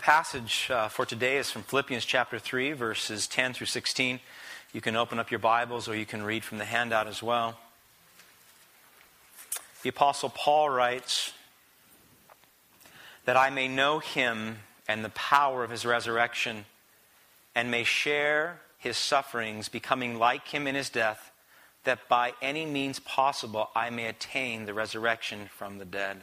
passage uh, for today is from Philippians chapter 3, verses 10 through 16. You can open up your Bibles or you can read from the handout as well. The Apostle Paul writes, That I may know him and the power of his resurrection, and may share his sufferings, becoming like him in his death, that by any means possible I may attain the resurrection from the dead.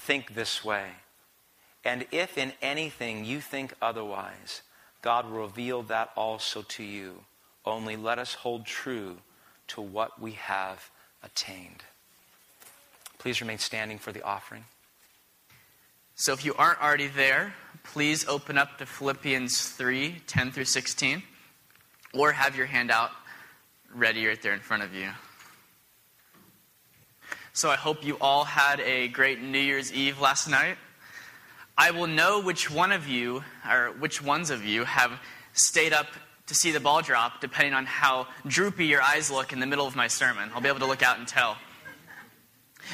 think this way. And if in anything you think otherwise, God will reveal that also to you. Only let us hold true to what we have attained. Please remain standing for the offering. So if you aren't already there, please open up to Philippians 3 10 through 16, or have your handout ready right there in front of you. So I hope you all had a great New Year's Eve last night. I will know which one of you, or which ones of you, have stayed up to see the ball drop, depending on how droopy your eyes look in the middle of my sermon. I'll be able to look out and tell.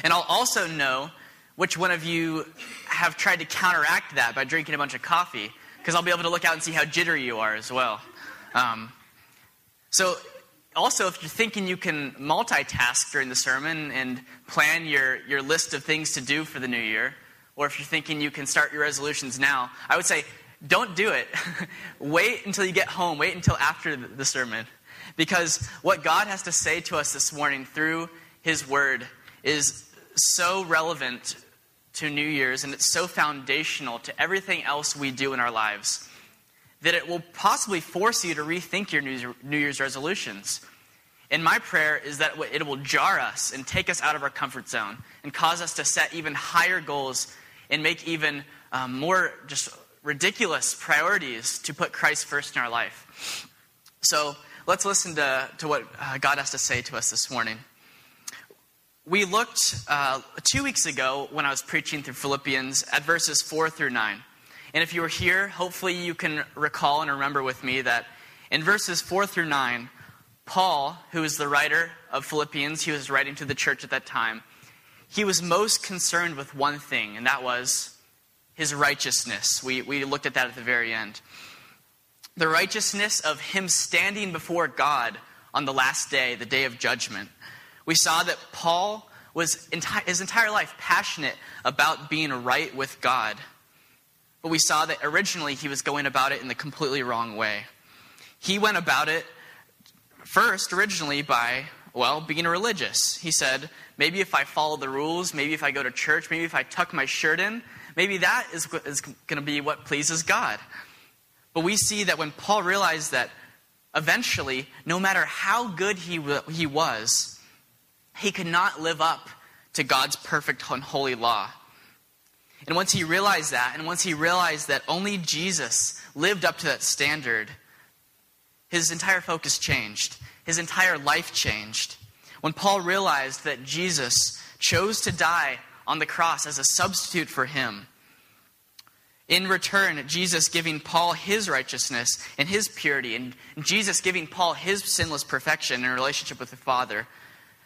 And I'll also know which one of you have tried to counteract that by drinking a bunch of coffee, because I'll be able to look out and see how jittery you are as well. Um, so also, if you're thinking you can multitask during the sermon and plan your, your list of things to do for the new year, or if you're thinking you can start your resolutions now, I would say don't do it. wait until you get home, wait until after the sermon. Because what God has to say to us this morning through His Word is so relevant to New Year's and it's so foundational to everything else we do in our lives that it will possibly force you to rethink your New Year's resolutions. And my prayer is that it will jar us and take us out of our comfort zone and cause us to set even higher goals and make even um, more just ridiculous priorities to put Christ first in our life. So let's listen to, to what uh, God has to say to us this morning. We looked uh, two weeks ago when I was preaching through Philippians at verses 4 through 9. And if you were here, hopefully you can recall and remember with me that in verses 4 through 9, Paul, who is the writer of Philippians, he was writing to the church at that time, he was most concerned with one thing, and that was his righteousness. We, we looked at that at the very end. The righteousness of him standing before God on the last day, the day of judgment. We saw that Paul was enti- his entire life passionate about being right with God. But we saw that originally he was going about it in the completely wrong way. He went about it first, originally, by, well, being religious. He said, maybe if I follow the rules, maybe if I go to church, maybe if I tuck my shirt in, maybe that is, is going to be what pleases God. But we see that when Paul realized that eventually, no matter how good he, he was, he could not live up to God's perfect and holy law. And once he realized that, and once he realized that only Jesus lived up to that standard, his entire focus changed. His entire life changed. When Paul realized that Jesus chose to die on the cross as a substitute for him, in return, Jesus giving Paul his righteousness and his purity, and Jesus giving Paul his sinless perfection in relationship with the Father,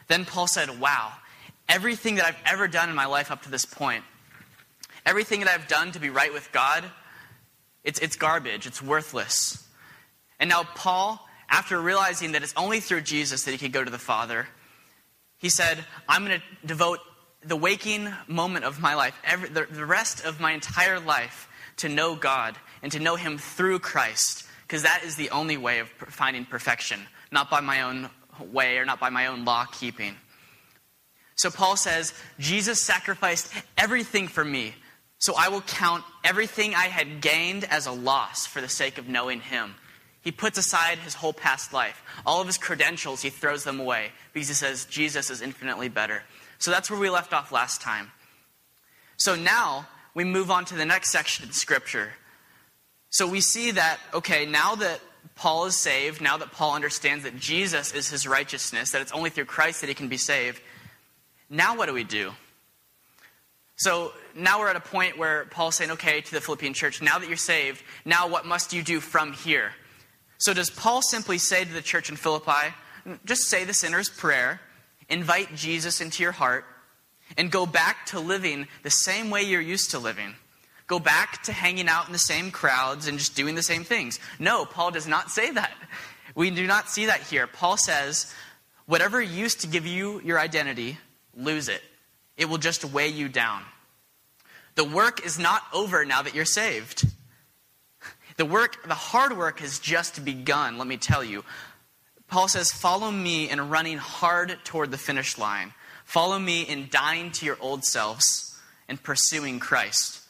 then Paul said, Wow, everything that I've ever done in my life up to this point, Everything that I've done to be right with God, it's, it's garbage, it's worthless. And now, Paul, after realizing that it's only through Jesus that he could go to the Father, he said, I'm going to devote the waking moment of my life, every, the, the rest of my entire life, to know God and to know Him through Christ, because that is the only way of finding perfection, not by my own way or not by my own law keeping. So Paul says, Jesus sacrificed everything for me so I will count everything I had gained as a loss for the sake of knowing him. He puts aside his whole past life. All of his credentials, he throws them away because he says Jesus is infinitely better. So that's where we left off last time. So now we move on to the next section in Scripture. So we see that, okay, now that Paul is saved, now that Paul understands that Jesus is his righteousness, that it's only through Christ that he can be saved, now what do we do? So now we're at a point where Paul's saying, okay, to the Philippian church, now that you're saved, now what must you do from here? So does Paul simply say to the church in Philippi, just say the sinner's prayer, invite Jesus into your heart, and go back to living the same way you're used to living? Go back to hanging out in the same crowds and just doing the same things? No, Paul does not say that. We do not see that here. Paul says, whatever used to give you your identity, lose it. It will just weigh you down. The work is not over now that you're saved. The work, the hard work has just begun, let me tell you. Paul says, Follow me in running hard toward the finish line. Follow me in dying to your old selves and pursuing Christ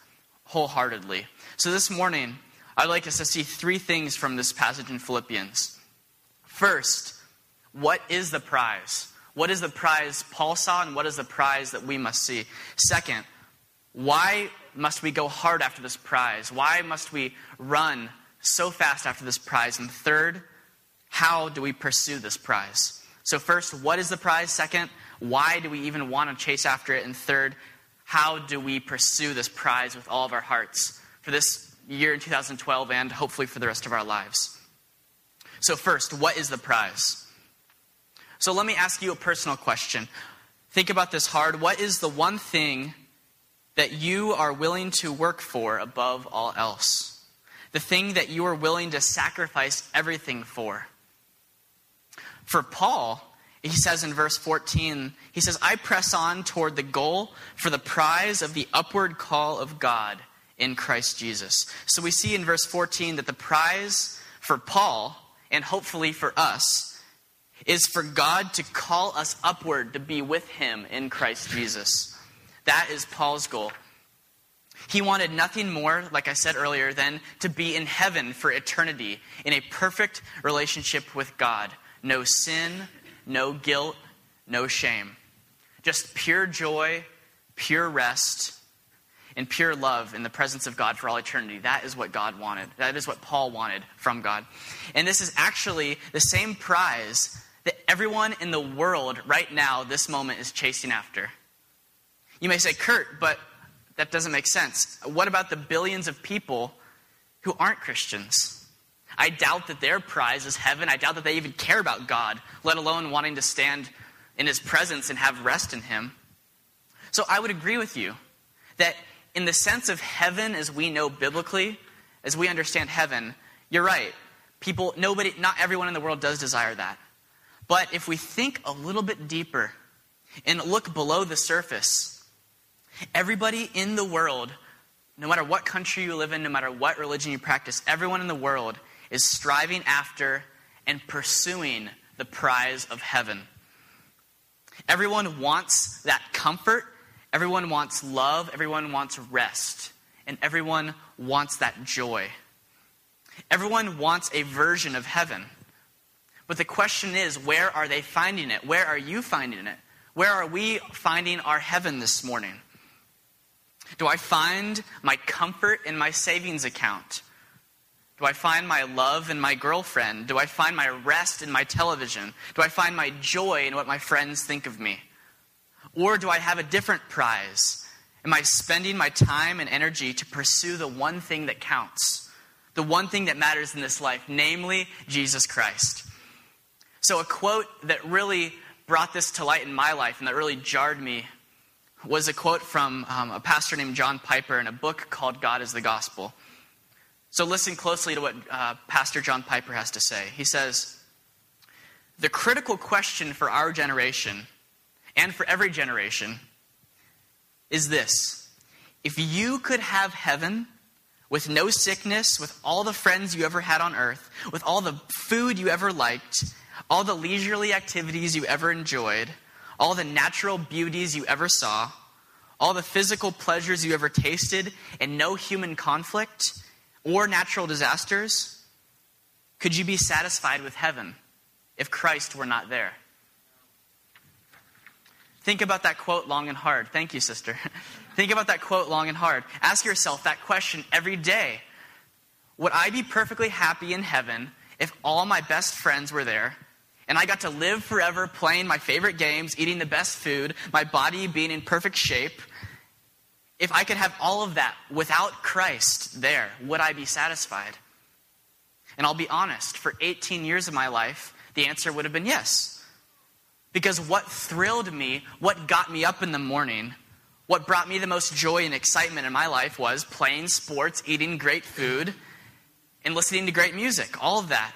wholeheartedly. So this morning, I'd like us to see three things from this passage in Philippians. First, what is the prize? What is the prize Paul saw, and what is the prize that we must see? Second, why must we go hard after this prize? Why must we run so fast after this prize? And third, how do we pursue this prize? So, first, what is the prize? Second, why do we even want to chase after it? And third, how do we pursue this prize with all of our hearts for this year in 2012 and hopefully for the rest of our lives? So, first, what is the prize? So, let me ask you a personal question. Think about this hard. What is the one thing that you are willing to work for above all else. The thing that you are willing to sacrifice everything for. For Paul, he says in verse 14, he says, I press on toward the goal for the prize of the upward call of God in Christ Jesus. So we see in verse 14 that the prize for Paul, and hopefully for us, is for God to call us upward to be with him in Christ Jesus. That is Paul's goal. He wanted nothing more, like I said earlier, than to be in heaven for eternity in a perfect relationship with God. No sin, no guilt, no shame. Just pure joy, pure rest, and pure love in the presence of God for all eternity. That is what God wanted. That is what Paul wanted from God. And this is actually the same prize that everyone in the world right now, this moment, is chasing after. You may say, Kurt, but that doesn't make sense. What about the billions of people who aren't Christians? I doubt that their prize is heaven. I doubt that they even care about God, let alone wanting to stand in His presence and have rest in Him. So I would agree with you that in the sense of heaven as we know biblically, as we understand heaven, you're right. People, nobody, not everyone in the world does desire that. But if we think a little bit deeper and look below the surface, Everybody in the world, no matter what country you live in, no matter what religion you practice, everyone in the world is striving after and pursuing the prize of heaven. Everyone wants that comfort. Everyone wants love. Everyone wants rest. And everyone wants that joy. Everyone wants a version of heaven. But the question is, where are they finding it? Where are you finding it? Where are we finding our heaven this morning? Do I find my comfort in my savings account? Do I find my love in my girlfriend? Do I find my rest in my television? Do I find my joy in what my friends think of me? Or do I have a different prize? Am I spending my time and energy to pursue the one thing that counts? The one thing that matters in this life, namely Jesus Christ. So, a quote that really brought this to light in my life and that really jarred me was a quote from um, a pastor named John Piper in a book called God is the Gospel. So listen closely to what uh, Pastor John Piper has to say. He says, The critical question for our generation and for every generation is this If you could have heaven with no sickness, with all the friends you ever had on earth, with all the food you ever liked, all the leisurely activities you ever enjoyed, all the natural beauties you ever saw, all the physical pleasures you ever tasted, and no human conflict or natural disasters, could you be satisfied with heaven if Christ were not there? Think about that quote long and hard. Thank you, sister. Think about that quote long and hard. Ask yourself that question every day. would I be perfectly happy in heaven if all my best friends were there and I got to live forever playing my favorite games, eating the best food, my body being in perfect shape? If I could have all of that without Christ there, would I be satisfied? And I'll be honest, for 18 years of my life, the answer would have been yes. Because what thrilled me, what got me up in the morning, what brought me the most joy and excitement in my life was playing sports, eating great food, and listening to great music. All of that.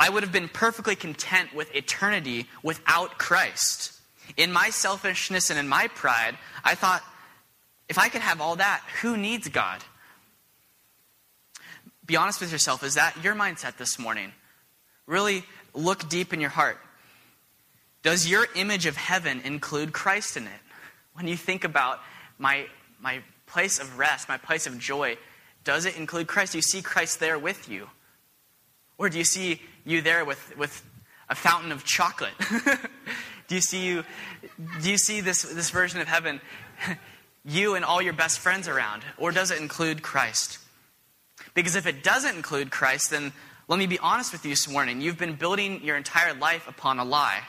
I would have been perfectly content with eternity without Christ. In my selfishness and in my pride, I thought, if I could have all that, who needs God? Be honest with yourself. Is that your mindset this morning? Really look deep in your heart. Does your image of heaven include Christ in it? When you think about my, my place of rest, my place of joy, does it include Christ? Do you see Christ there with you? Or do you see you there with, with a fountain of chocolate? do you see you do you see this, this version of heaven, you and all your best friends around? Or does it include Christ? Because if it doesn't include Christ, then let me be honest with you this morning. You've been building your entire life upon a lie.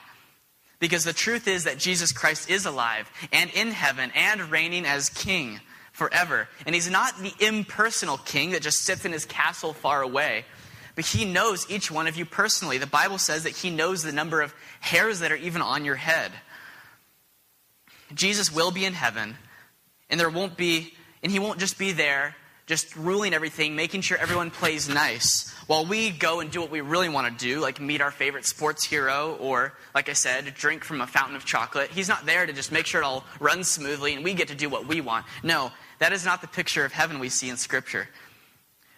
Because the truth is that Jesus Christ is alive and in heaven and reigning as king forever. And he's not the impersonal king that just sits in his castle far away, but he knows each one of you personally. The Bible says that he knows the number of hairs that are even on your head. Jesus will be in heaven, and there won't be, and he won't just be there just ruling everything, making sure everyone plays nice, while we go and do what we really want to do, like meet our favorite sports hero, or, like I said, drink from a fountain of chocolate. He's not there to just make sure it all runs smoothly and we get to do what we want. No, that is not the picture of heaven we see in Scripture.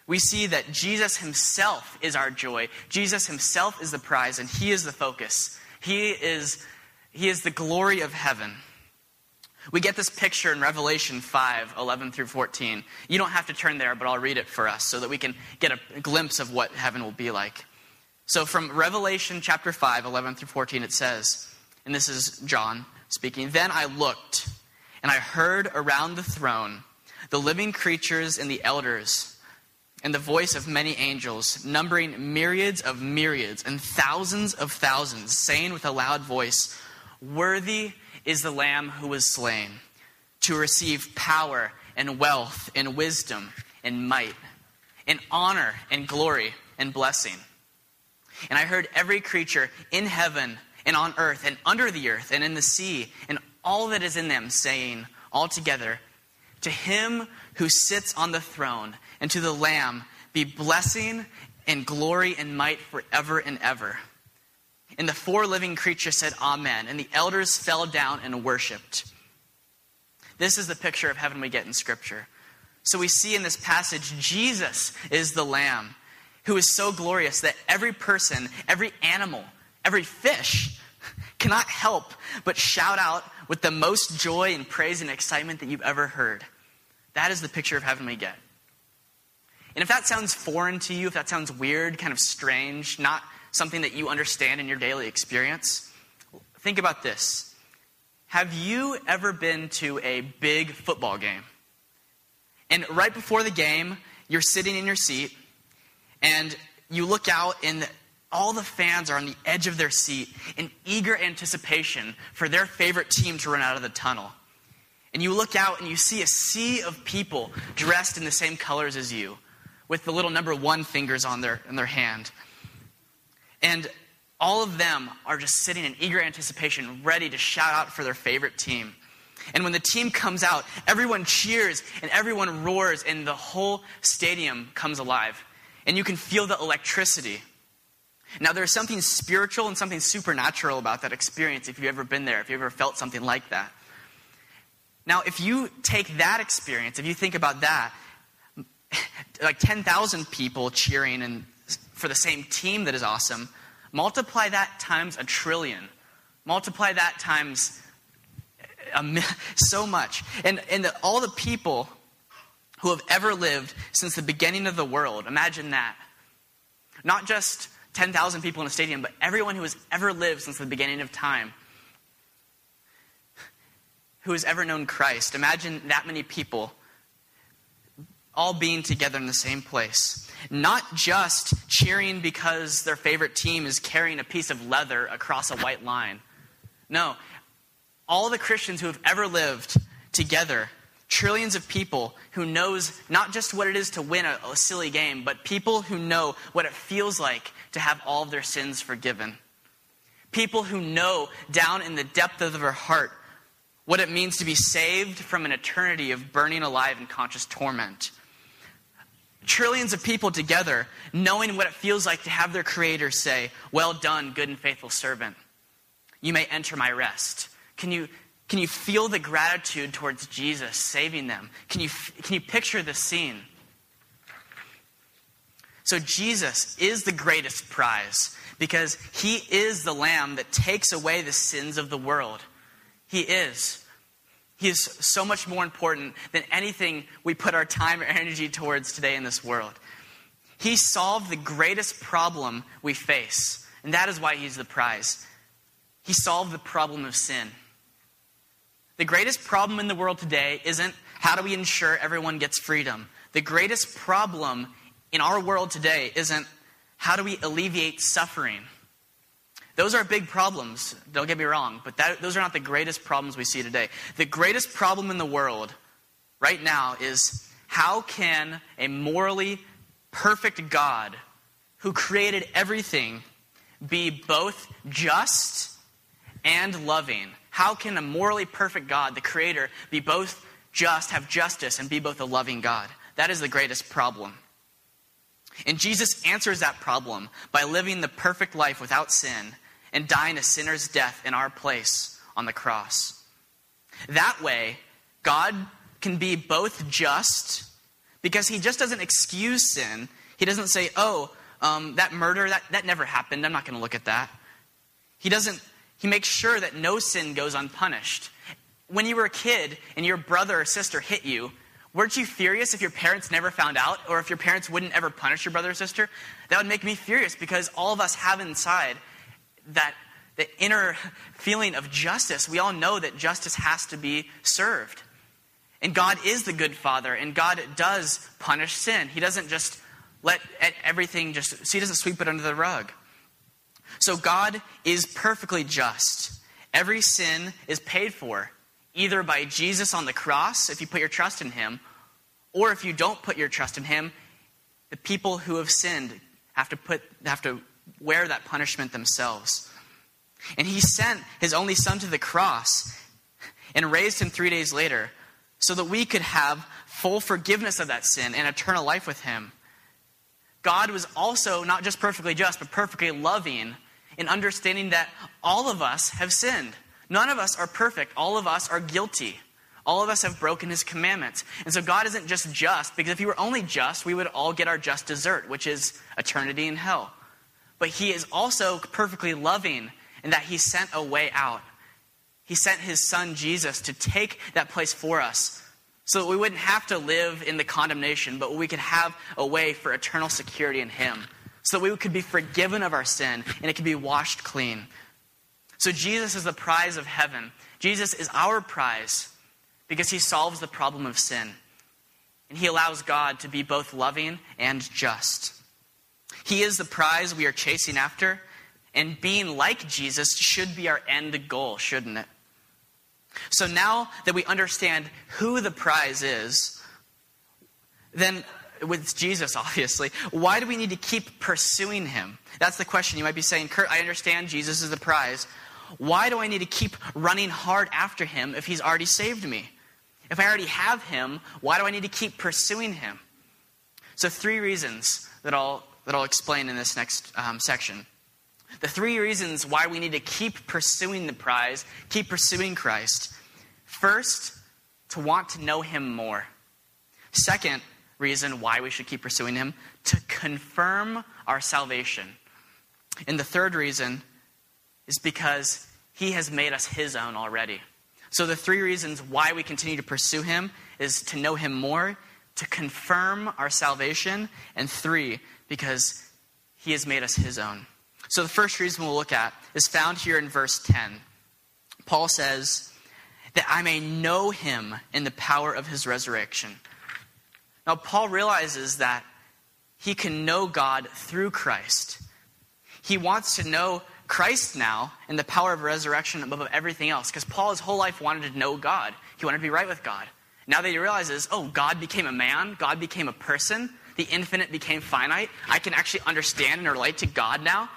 We see that Jesus himself is our joy. Jesus himself is the prize, and he is the focus. He is, he is the glory of heaven. We get this picture in Revelation 5 11 through 14. You don't have to turn there, but I'll read it for us so that we can get a glimpse of what heaven will be like. So, from Revelation chapter 5 11 through 14, it says, and this is John speaking Then I looked, and I heard around the throne the living creatures and the elders, and the voice of many angels, numbering myriads of myriads and thousands of thousands, saying with a loud voice, Worthy is the Lamb who was slain to receive power and wealth and wisdom and might and honor and glory and blessing. And I heard every creature in heaven and on earth and under the earth and in the sea and all that is in them saying all together, To him who sits on the throne and to the Lamb be blessing and glory and might forever and ever. And the four living creatures said, Amen. And the elders fell down and worshiped. This is the picture of heaven we get in Scripture. So we see in this passage, Jesus is the Lamb who is so glorious that every person, every animal, every fish cannot help but shout out with the most joy and praise and excitement that you've ever heard. That is the picture of heaven we get. And if that sounds foreign to you, if that sounds weird, kind of strange, not something that you understand in your daily experience? Think about this. Have you ever been to a big football game? And right before the game, you're sitting in your seat and you look out and all the fans are on the edge of their seat in eager anticipation for their favorite team to run out of the tunnel. And you look out and you see a sea of people dressed in the same colors as you, with the little number one fingers on their, in their hand. And all of them are just sitting in eager anticipation, ready to shout out for their favorite team. And when the team comes out, everyone cheers and everyone roars, and the whole stadium comes alive. And you can feel the electricity. Now, there's something spiritual and something supernatural about that experience if you've ever been there, if you've ever felt something like that. Now, if you take that experience, if you think about that, like 10,000 people cheering and for the same team that is awesome, multiply that times a trillion. Multiply that times a, so much. And, and the, all the people who have ever lived since the beginning of the world, imagine that. Not just 10,000 people in a stadium, but everyone who has ever lived since the beginning of time, who has ever known Christ. Imagine that many people all being together in the same place. Not just cheering because their favorite team is carrying a piece of leather across a white line. No, all the Christians who have ever lived together, trillions of people who knows not just what it is to win a, a silly game, but people who know what it feels like to have all of their sins forgiven. People who know down in the depth of their heart what it means to be saved from an eternity of burning alive in conscious torment. Trillions of people together, knowing what it feels like to have their Creator say, Well done, good and faithful servant. You may enter my rest. Can you, can you feel the gratitude towards Jesus saving them? Can you, can you picture the scene? So, Jesus is the greatest prize because he is the lamb that takes away the sins of the world. He is. He is so much more important than anything we put our time or energy towards today in this world. He solved the greatest problem we face, and that is why he's the prize. He solved the problem of sin. The greatest problem in the world today isn't how do we ensure everyone gets freedom. The greatest problem in our world today isn't how do we alleviate suffering. Those are big problems, don't get me wrong, but that, those are not the greatest problems we see today. The greatest problem in the world right now is how can a morally perfect God who created everything be both just and loving? How can a morally perfect God, the Creator, be both just, have justice, and be both a loving God? That is the greatest problem. And Jesus answers that problem by living the perfect life without sin and dying a sinner's death in our place on the cross. That way, God can be both just, because he just doesn't excuse sin. He doesn't say, oh, um, that murder, that, that never happened. I'm not going to look at that. He doesn't he makes sure that no sin goes unpunished. When you were a kid and your brother or sister hit you, weren't you furious if your parents never found out or if your parents wouldn't ever punish your brother or sister? That would make me furious because all of us have inside that the inner feeling of justice. We all know that justice has to be served. And God is the good father, and God does punish sin. He doesn't just let everything just, so He doesn't sweep it under the rug. So God is perfectly just. Every sin is paid for, either by Jesus on the cross, if you put your trust in him, or if you don't put your trust in him, the people who have sinned have to, put, have to wear that punishment themselves. And he sent his only son to the cross and raised him three days later so that we could have full forgiveness of that sin and eternal life with him. God was also not just perfectly just, but perfectly loving in understanding that all of us have sinned. None of us are perfect. All of us are guilty. All of us have broken his commandments. And so God isn't just just, because if he were only just, we would all get our just desert, which is eternity in hell. But he is also perfectly loving in that he sent a way out. He sent his son Jesus to take that place for us so that we wouldn't have to live in the condemnation, but we could have a way for eternal security in him so that we could be forgiven of our sin and it could be washed clean. So Jesus is the prize of heaven. Jesus is our prize because he solves the problem of sin. And he allows God to be both loving and just. He is the prize we are chasing after, and being like Jesus should be our end goal, shouldn't it? So now that we understand who the prize is, then with Jesus, obviously, why do we need to keep pursuing him? That's the question. You might be saying, Kurt, I understand Jesus is the prize. Why do I need to keep running hard after him if he's already saved me? If I already have him, why do I need to keep pursuing him? So, three reasons that I'll, that I'll explain in this next um, section. The three reasons why we need to keep pursuing the prize, keep pursuing Christ. First, to want to know him more. Second, reason why we should keep pursuing Him to confirm our salvation. And the third reason is because He has made us His own already. So, the three reasons why we continue to pursue Him is to know Him more, to confirm our salvation, and three, because He has made us His own. So, the first reason we'll look at is found here in verse 10. Paul says, That I may know Him in the power of His resurrection Now, Paul realizes that he can know God through Christ. He wants to know Christ now and the power of resurrection above everything else because Paul, his whole life, wanted to know God. He wanted to be right with God. Now that he realizes, oh, God became a man, God became a person, the infinite became finite, I can actually understand and relate to God now.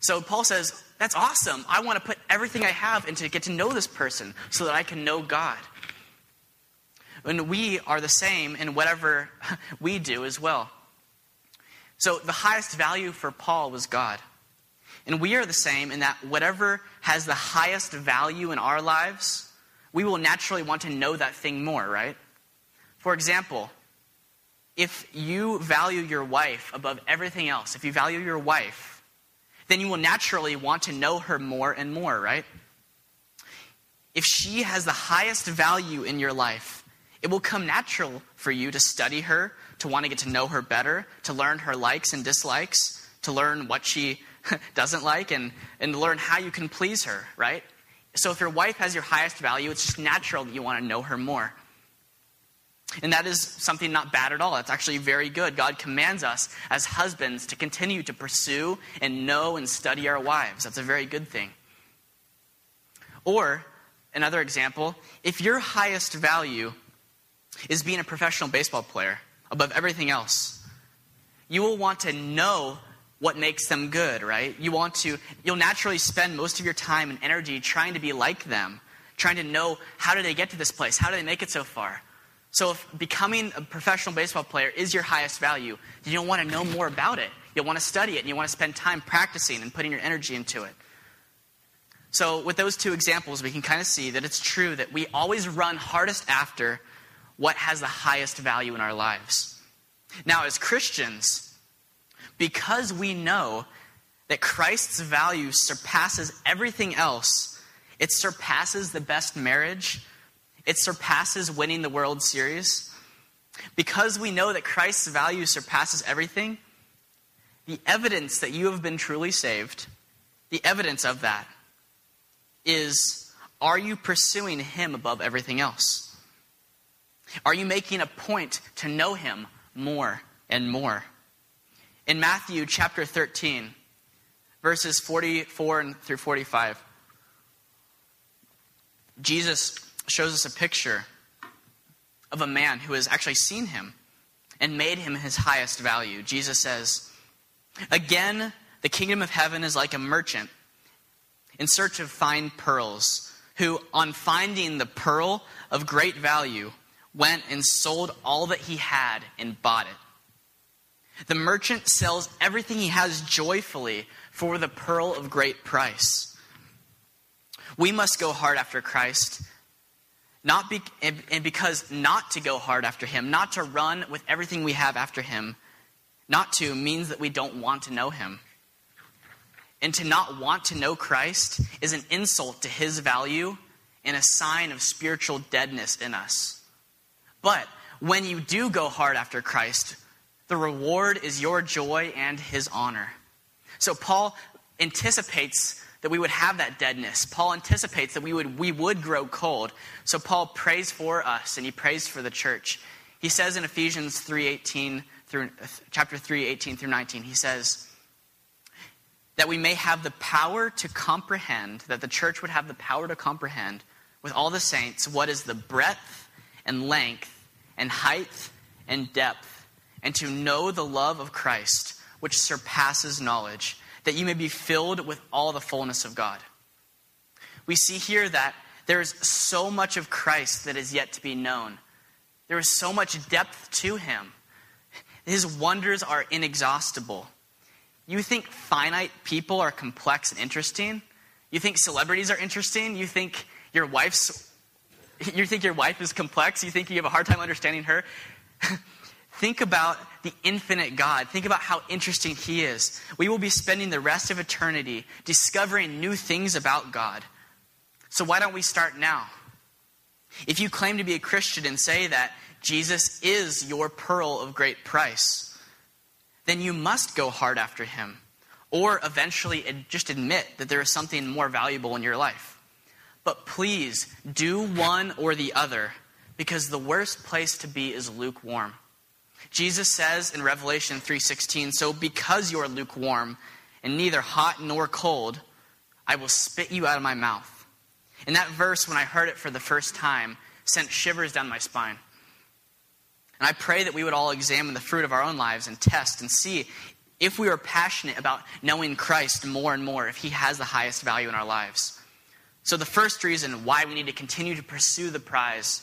So Paul says, that's awesome. I want to put everything I have into get to know this person so that I can know God. And we are the same in whatever we do as well. So the highest value for Paul was God. And we are the same in that whatever has the highest value in our lives, we will naturally want to know that thing more, right? For example, if you value your wife above everything else, if you value your wife, then you will naturally want to know her more and more, right? If she has the highest value in your life, it will come natural for you to study her, to want to get to know her better, to learn her likes and dislikes, to learn what she doesn't like, and, and learn how you can please her, right? So if your wife has your highest value, it's just natural that you want to know her more. And that is something not bad at all. It's actually very good. God commands us as husbands to continue to pursue and know and study our wives. That's a very good thing. Or, another example, if your highest value is being a professional baseball player above everything else, you will want to know what makes them good, right? You want to, you'll naturally spend most of your time and energy trying to be like them, trying to know how did they get to this place? How did they make it so far? So if becoming a professional baseball player is your highest value, you'll want to know more about it. You'll want to study it and you want to spend time practicing and putting your energy into it. So with those two examples, we can kind of see that it's true that we always run hardest after what has the highest value in our lives. Now, as Christians, because we know that Christ's value surpasses everything else. It surpasses the best marriage, it surpasses winning the World Series. Because we know that Christ's value surpasses everything, the evidence that you have been truly saved, the evidence of that is are you pursuing Him above everything else? Are you making a point to know Him more and more? in Matthew chapter 13, verses 44 through 45. Jesus shows us a picture of a man who has actually seen him and made him his highest value. Jesus says, Again, the kingdom of heaven is like a merchant in search of fine pearls, who, on finding the pearl of great value, went and sold all that he had and bought it. The merchant sells everything he has joyfully for the pearl of great price. We must go hard after Christ, not be, and because not to go hard after him, not to run with everything we have after him, not to means that we don't want to know him. And to not want to know Christ is an insult to his value and a sign of spiritual deadness in us. But when you do go hard after Christ, the reward is your joy and his honor. So Paul anticipates that we would have that deadness. Paul anticipates that we would, we would grow cold. So Paul prays for us and he prays for the church. He says in Ephesians 3:18 through chapter 3 18 through 19 he says that we may have the power to comprehend that the church would have the power to comprehend with all the saints what is the breadth and length and height and depth and to know the love of Christ, which surpasses knowledge, that you may be filled with all the fullness of God. We see here that there is so much of Christ that is yet to be known. There is so much depth to him. His wonders are inexhaustible. You think finite people are complex and interesting? You think celebrities are interesting? You think your wife's you think your wife is complex? You think you have a hard time understanding her? Think about the infinite God. Think about how interesting He is. We will be spending the rest of eternity discovering new things about God. So, why don't we start now? If you claim to be a Christian and say that Jesus is your pearl of great price, then you must go hard after Him. Or eventually just admit that there is something more valuable in your life. But please do one or the other because the worst place to be is lukewarm. Jesus says in Revelation 3:16, "So because you are lukewarm and neither hot nor cold, I will spit you out of my mouth." And that verse when I heard it for the first time sent shivers down my spine. And I pray that we would all examine the fruit of our own lives and test and see if we are passionate about knowing Christ more and more, if he has the highest value in our lives. So, the first reason why we need to continue to pursue the prize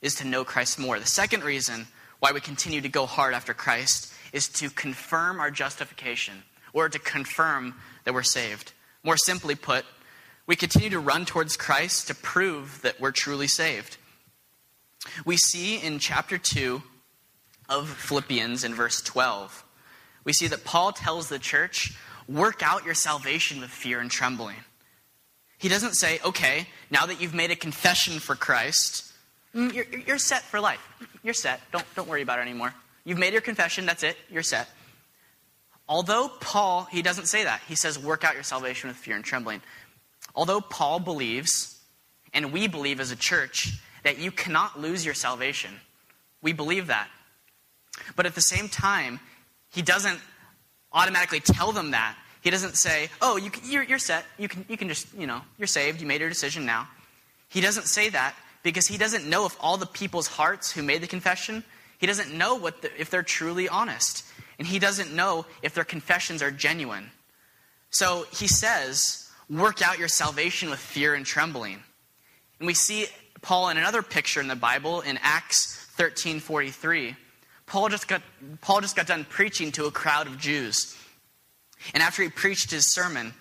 is to know Christ more. The second reason why we continue to go hard after Christ is to confirm our justification or to confirm that we're saved. More simply put, we continue to run towards Christ to prove that we're truly saved. We see in chapter 2 of Philippians in verse 12, we see that Paul tells the church, work out your salvation with fear and trembling. He doesn't say, okay, now that you've made a confession for Christ, mm, you're, you're set for life. You're set. Don't, don't worry about it anymore. You've made your confession, that's it, you're set. Although Paul, he doesn't say that. He says, work out your salvation with fear and trembling. Although Paul believes, and we believe as a church, that you cannot lose your salvation, we believe that. But at the same time, he doesn't automatically tell them that. He doesn't say, oh, you you're set. You can, you can just, you know, you're saved. You made your decision now. He doesn't say that because he doesn't know if all the people's hearts who made the confession, he doesn't know what the, if they're truly honest. And he doesn't know if their confessions are genuine. So he says, work out your salvation with fear and trembling. And we see Paul in another picture in the Bible in Acts 13:43. Paul just got Paul just got done preaching to a crowd of Jews. And after he preached his sermon,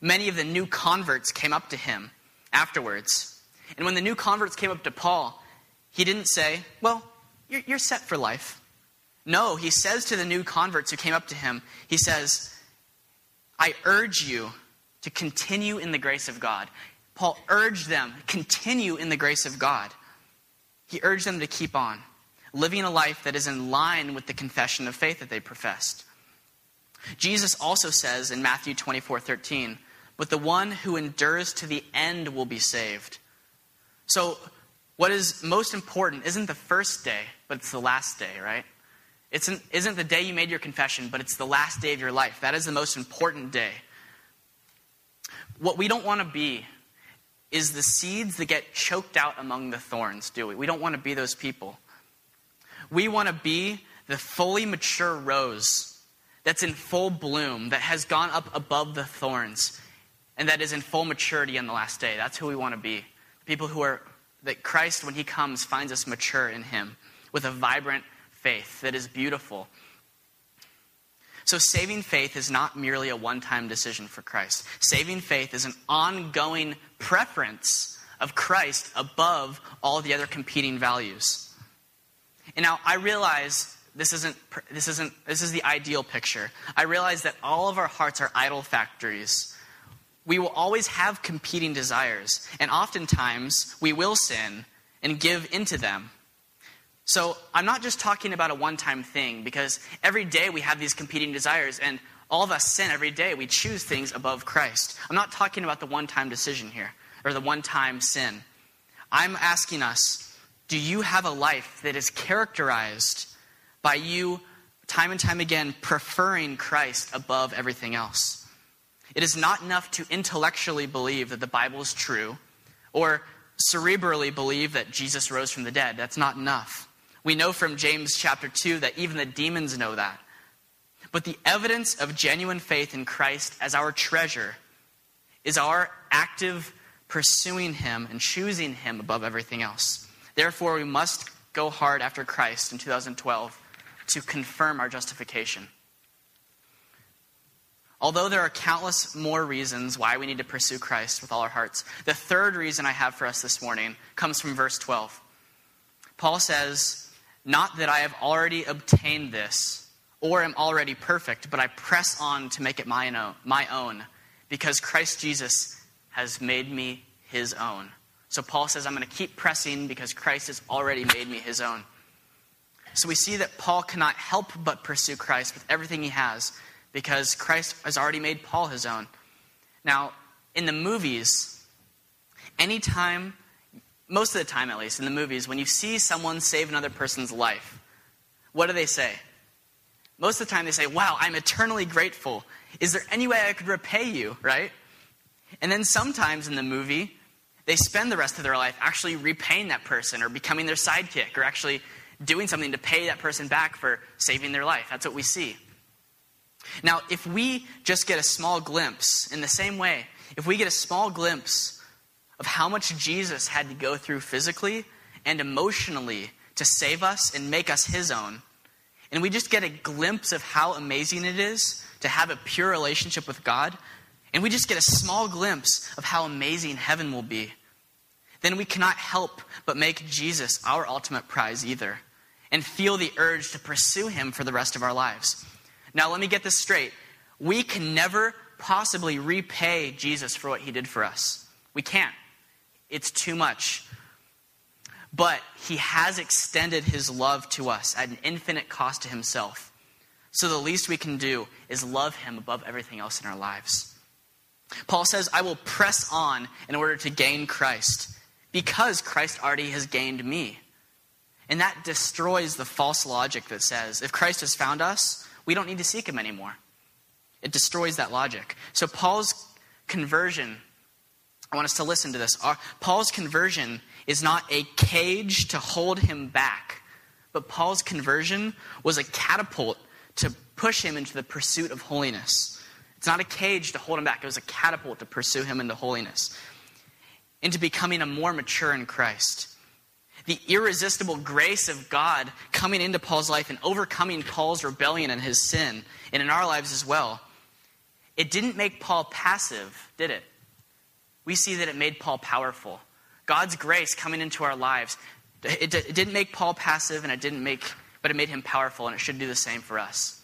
many of the new converts came up to him afterwards. And when the new converts came up to Paul, he didn't say, Well, you're, you're set for life. No, he says to the new converts who came up to him, He says, I urge you to continue in the grace of God. Paul urged them, continue in the grace of God. He urged them to keep on, living a life that is in line with the confession of faith that they professed. Jesus also says in Matthew 24 13, but the one who endures to the end will be saved. So, what is most important isn't the first day, but it's the last day, right? It isn't the day you made your confession, but it's the last day of your life. That is the most important day. What we don't want to be is the seeds that get choked out among the thorns, do we? We don't want to be those people. We want to be the fully mature rose that's in full bloom, that has gone up above the thorns, and that is in full maturity on the last day. That's who we want to be. People who are, that Christ, when He comes, finds us mature in Him with a vibrant faith that is beautiful so, saving faith is not merely a one time decision for Christ. Saving faith is an ongoing preference of Christ above all the other competing values. And now, I realize this isn't, this isn't, this is the ideal picture. I realize that all of our hearts are idol factories. We will always have competing desires, and oftentimes we will sin and give into them. So I'm not just talking about a one time thing because every day we have these competing desires and all of us sin every day. We choose things above Christ. I'm not talking about the one time decision here or the one time sin. I'm asking us do you have a life that is characterized by you, time and time again, preferring Christ above everything else? It is not enough to intellectually believe that the Bible is true or cerebrally believe that Jesus rose from the dead. That's not enough. We know from James chapter 2 that even the demons know that. But the evidence of genuine faith in Christ as our treasure is our active pursuing Him and choosing Him above everything else. Therefore, we must go hard after Christ in 2012 to confirm our justification. Although there are countless more reasons why we need to pursue Christ with all our hearts, the third reason I have for us this morning comes from verse 12. Paul says, not that I have already obtained this or am already perfect, but I press on to make it my own, because Christ Jesus has made me his own. So Paul says, I'm going to keep pressing because Christ has already made me his own. So we see that Paul cannot help but pursue Christ with everything he has because Christ has already made Paul his own. Now, in the movies, anytime most of the time at least, in the movies, when you see someone save another person's life, what do they say? Most of the time they say, Wow, I'm eternally grateful. Is there any way I could repay you, right? And then sometimes in the movie, they spend the rest of their life actually repaying that person or becoming their sidekick or actually doing something to pay that person back for saving their life. That's what we see. Now, if we just get a small glimpse, in the same way, if we get a small glimpse of how much Jesus had to go through physically and emotionally to save us and make us his own, and we just get a glimpse of how amazing it is to have a pure relationship with God, and we just get a small glimpse of how amazing heaven will be, then we cannot help but make Jesus our ultimate prize either and feel the urge to pursue him for the rest of our lives. Now, let me get this straight. We can never possibly repay Jesus for what he did for us. We can't. It's too much. But he has extended his love to us at an infinite cost to himself. So the least we can do is love him above everything else in our lives. Paul says, I will press on in order to gain Christ because Christ already has gained me. And that destroys the false logic that says if Christ has found us, we don't need to seek him anymore. It destroys that logic. So, Paul's conversion, I want us to listen to this. Paul's conversion is not a cage to hold him back, but Paul's conversion was a catapult to push him into the pursuit of holiness. It's not a cage to hold him back, it was a catapult to pursue him into holiness, into becoming a more mature in Christ the irresistible grace of God coming into Paul's life and overcoming Paul's rebellion and his sin, and in our lives as well, it didn't make Paul passive, did it? We see that it made Paul powerful. God's grace coming into our lives, it, it didn't make Paul passive, and it didn't make, but it made him powerful, and it should do the same for us.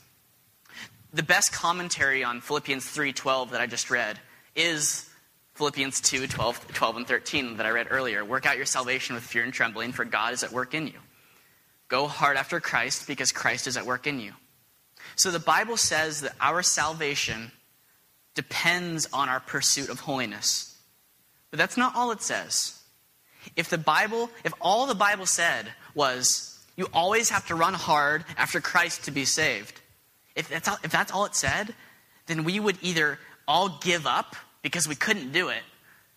The best commentary on Philippians 3:12 that I just read is Philippians 2 12, 12, and 13 that I read earlier. Work out your salvation with fear and trembling, for God is at work in you. Go hard after Christ because Christ is at work in you. So the Bible says that our salvation depends on our pursuit of holiness. But that's not all it says. If the Bible, if all the Bible said was you always have to run hard after Christ to be saved, if that's all, if that's all it said, then we would either all give up because we couldn't do it.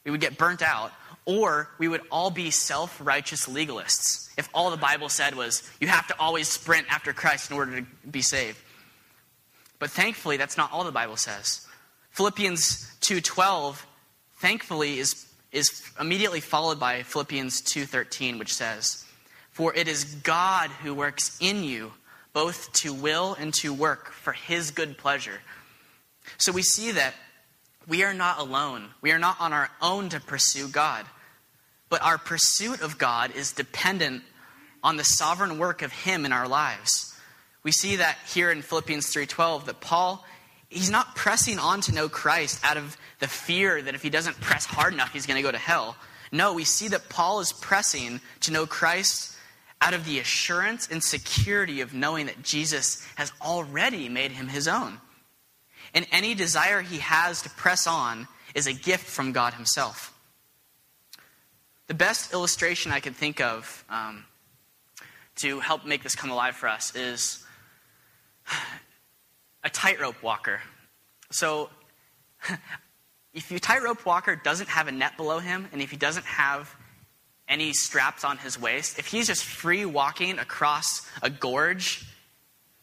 We would get burnt out. Or we would all be self righteous legalists if all the Bible said was, you have to always sprint after Christ in order to be saved. But thankfully, that's not all the Bible says. Philippians 2.12, thankfully, is, is immediately followed by Philippians 2.13, which says, For it is God who works in you, both to will and to work for his good pleasure. So we see that we are not alone. We are not on our own to pursue God. But our pursuit of God is dependent on the sovereign work of him in our lives. We see that here in Philippians 3:12 that Paul he's not pressing on to know Christ out of the fear that if he doesn't press hard enough he's going to go to hell. No, we see that Paul is pressing to know Christ out of the assurance and security of knowing that Jesus has already made him his own and any desire he has to press on is a gift from God himself. The best illustration I can think of um, to help make this come alive for us is a tightrope walker. So, if your tightrope walker doesn't have a net below him, and if he doesn't have any straps on his waist, if he's just free walking across a gorge,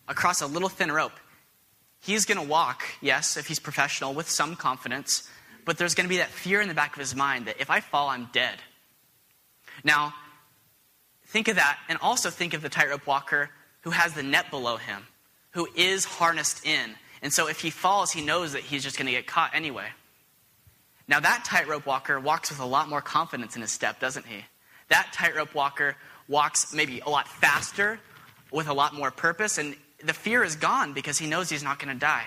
across a little thin rope, He's going to walk, yes, if he's professional, with some confidence, but there's going to be that fear in the back of his mind that if I fall, I'm dead. Now, think of that, and also think of the tightrope walker who has the net below him, who is harnessed in. And so if he falls, he knows that he's just going to get caught anyway. Now, that tightrope walker walks with a lot more confidence in his step, doesn't he? That tightrope walker walks maybe a lot faster, with a lot more purpose, and the fear is gone because he knows he's not going to die.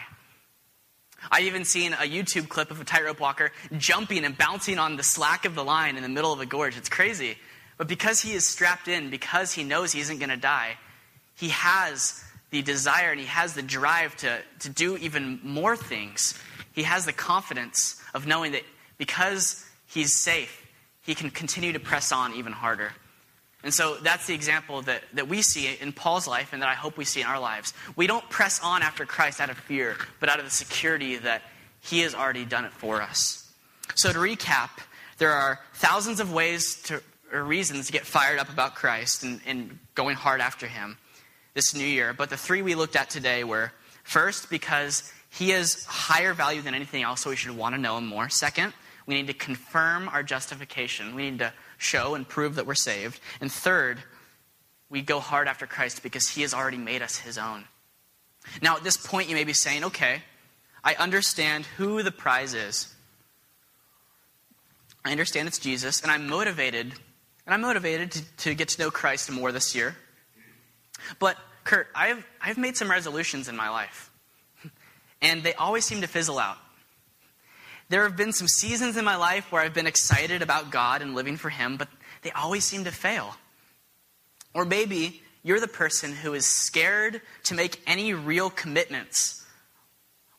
I've even seen a YouTube clip of a tightrope walker jumping and bouncing on the slack of the line in the middle of a gorge. It's crazy. But because he is strapped in, because he knows he isn't going to die, he has the desire and he has the drive to, to do even more things. He has the confidence of knowing that because he's safe, he can continue to press on even harder. And so that's the example that, that we see in Paul's life and that I hope we see in our lives. We don't press on after Christ out of fear, but out of the security that he has already done it for us. So to recap, there are thousands of ways to, or reasons to get fired up about Christ and, and going hard after him this new year. But the three we looked at today were first, because he is higher value than anything else, so we should want to know him more. Second, we need to confirm our justification. We need to show and prove that we're saved. And third, we go hard after Christ because he has already made us his own. Now, at this point, you may be saying, okay, I understand who the prize is. I understand it's Jesus, and I'm motivated, and I'm motivated to, to get to know Christ more this year. But, Kurt, I've, I've made some resolutions in my life, and they always seem to fizzle out. There have been some seasons in my life where I've been excited about God and living for Him, but they always seem to fail. Or maybe you're the person who is scared to make any real commitments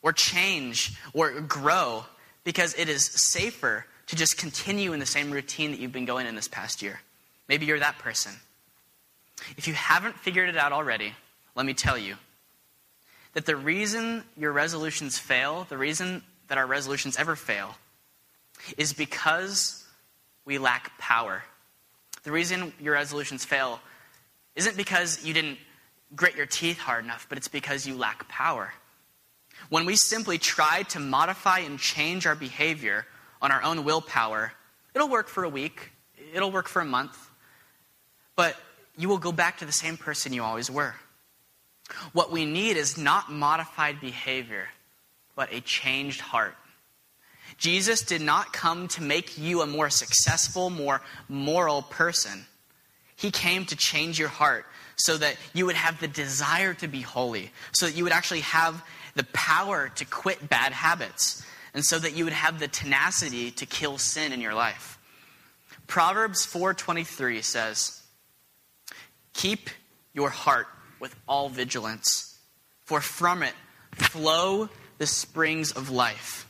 or change or grow because it is safer to just continue in the same routine that you've been going in this past year. Maybe you're that person. If you haven't figured it out already, let me tell you that the reason your resolutions fail, the reason that our resolutions ever fail is because we lack power. The reason your resolutions fail isn't because you didn't grit your teeth hard enough, but it's because you lack power. When we simply try to modify and change our behavior on our own willpower, it'll work for a week, it'll work for a month, but you will go back to the same person you always were. What we need is not modified behavior, but a changed heart. Jesus did not come to make you a more successful, more moral person. He came to change your heart so that you would have the desire to be holy, so that you would actually have the power to quit bad habits, and so that you would have the tenacity to kill sin in your life. Proverbs 4:23 says, "Keep your heart with all vigilance, for from it flow the springs of life.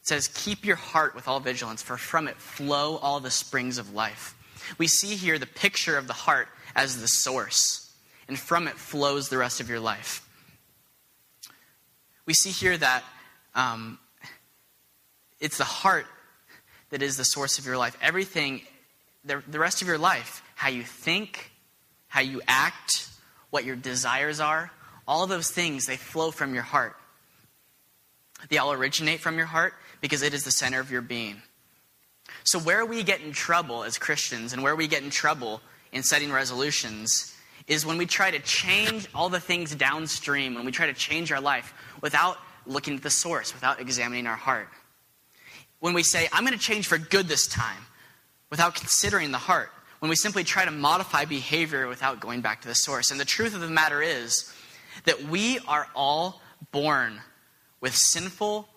It says, Keep your heart with all vigilance, for from it flow all the springs of life. We see here the picture of the heart as the source, and from it flows the rest of your life. We see here that um, it's the heart that is the source of your life. Everything, the, the rest of your life, how you think, how you act, what your desires are, all those things, they flow from your heart. They all originate from your heart because it is the center of your being. So, where we get in trouble as Christians and where we get in trouble in setting resolutions is when we try to change all the things downstream, when we try to change our life without looking at the source, without examining our heart. When we say, I'm going to change for good this time, without considering the heart. When we simply try to modify behavior without going back to the source. And the truth of the matter is that we are all born with sinful,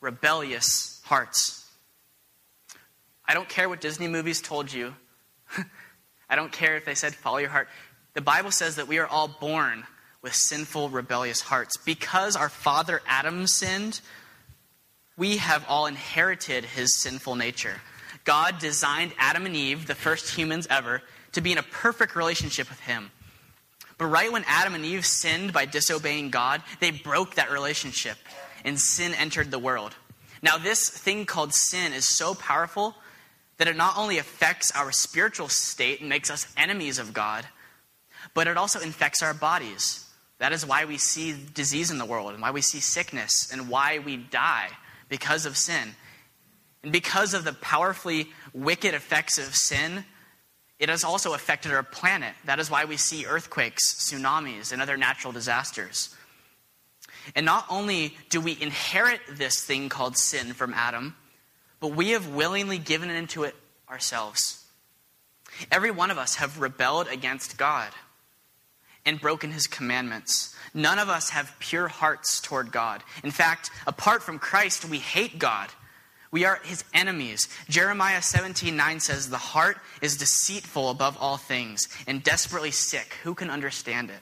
rebellious hearts. I don't care what Disney movies told you. I don't care if they said follow your heart. The Bible says that we are all born with sinful, rebellious hearts. Because our father Adam sinned, we have all inherited his sinful nature. God designed Adam and Eve, the first humans ever, to be in a perfect relationship with him. But right when Adam and Eve sinned by disobeying God, they broke that relationship and sin entered the world. Now, this thing called sin is so powerful that it not only affects our spiritual state and makes us enemies of God, but it also infects our bodies. That is why we see disease in the world and why we see sickness and why we die because of sin. And because of the powerfully wicked effects of sin, it has also affected our planet. That is why we see earthquakes, tsunamis, and other natural disasters. And not only do we inherit this thing called sin from Adam, but we have willingly given into it ourselves. Every one of us have rebelled against God and broken his commandments. None of us have pure hearts toward God. In fact, apart from Christ, we hate God. We are his enemies. Jeremiah 17 9 says, The heart is deceitful above all things and desperately sick. Who can understand it?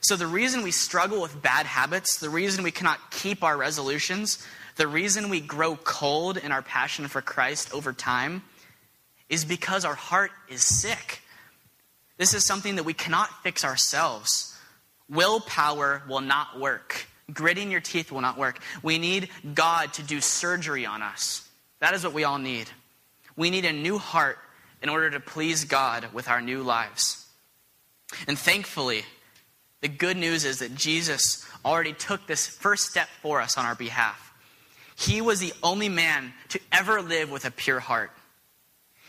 So, the reason we struggle with bad habits, the reason we cannot keep our resolutions, the reason we grow cold in our passion for Christ over time is because our heart is sick. This is something that we cannot fix ourselves. Willpower will not work. Gritting your teeth will not work. We need God to do surgery on us. That is what we all need. We need a new heart in order to please God with our new lives. And thankfully, the good news is that Jesus already took this first step for us on our behalf. He was the only man to ever live with a pure heart.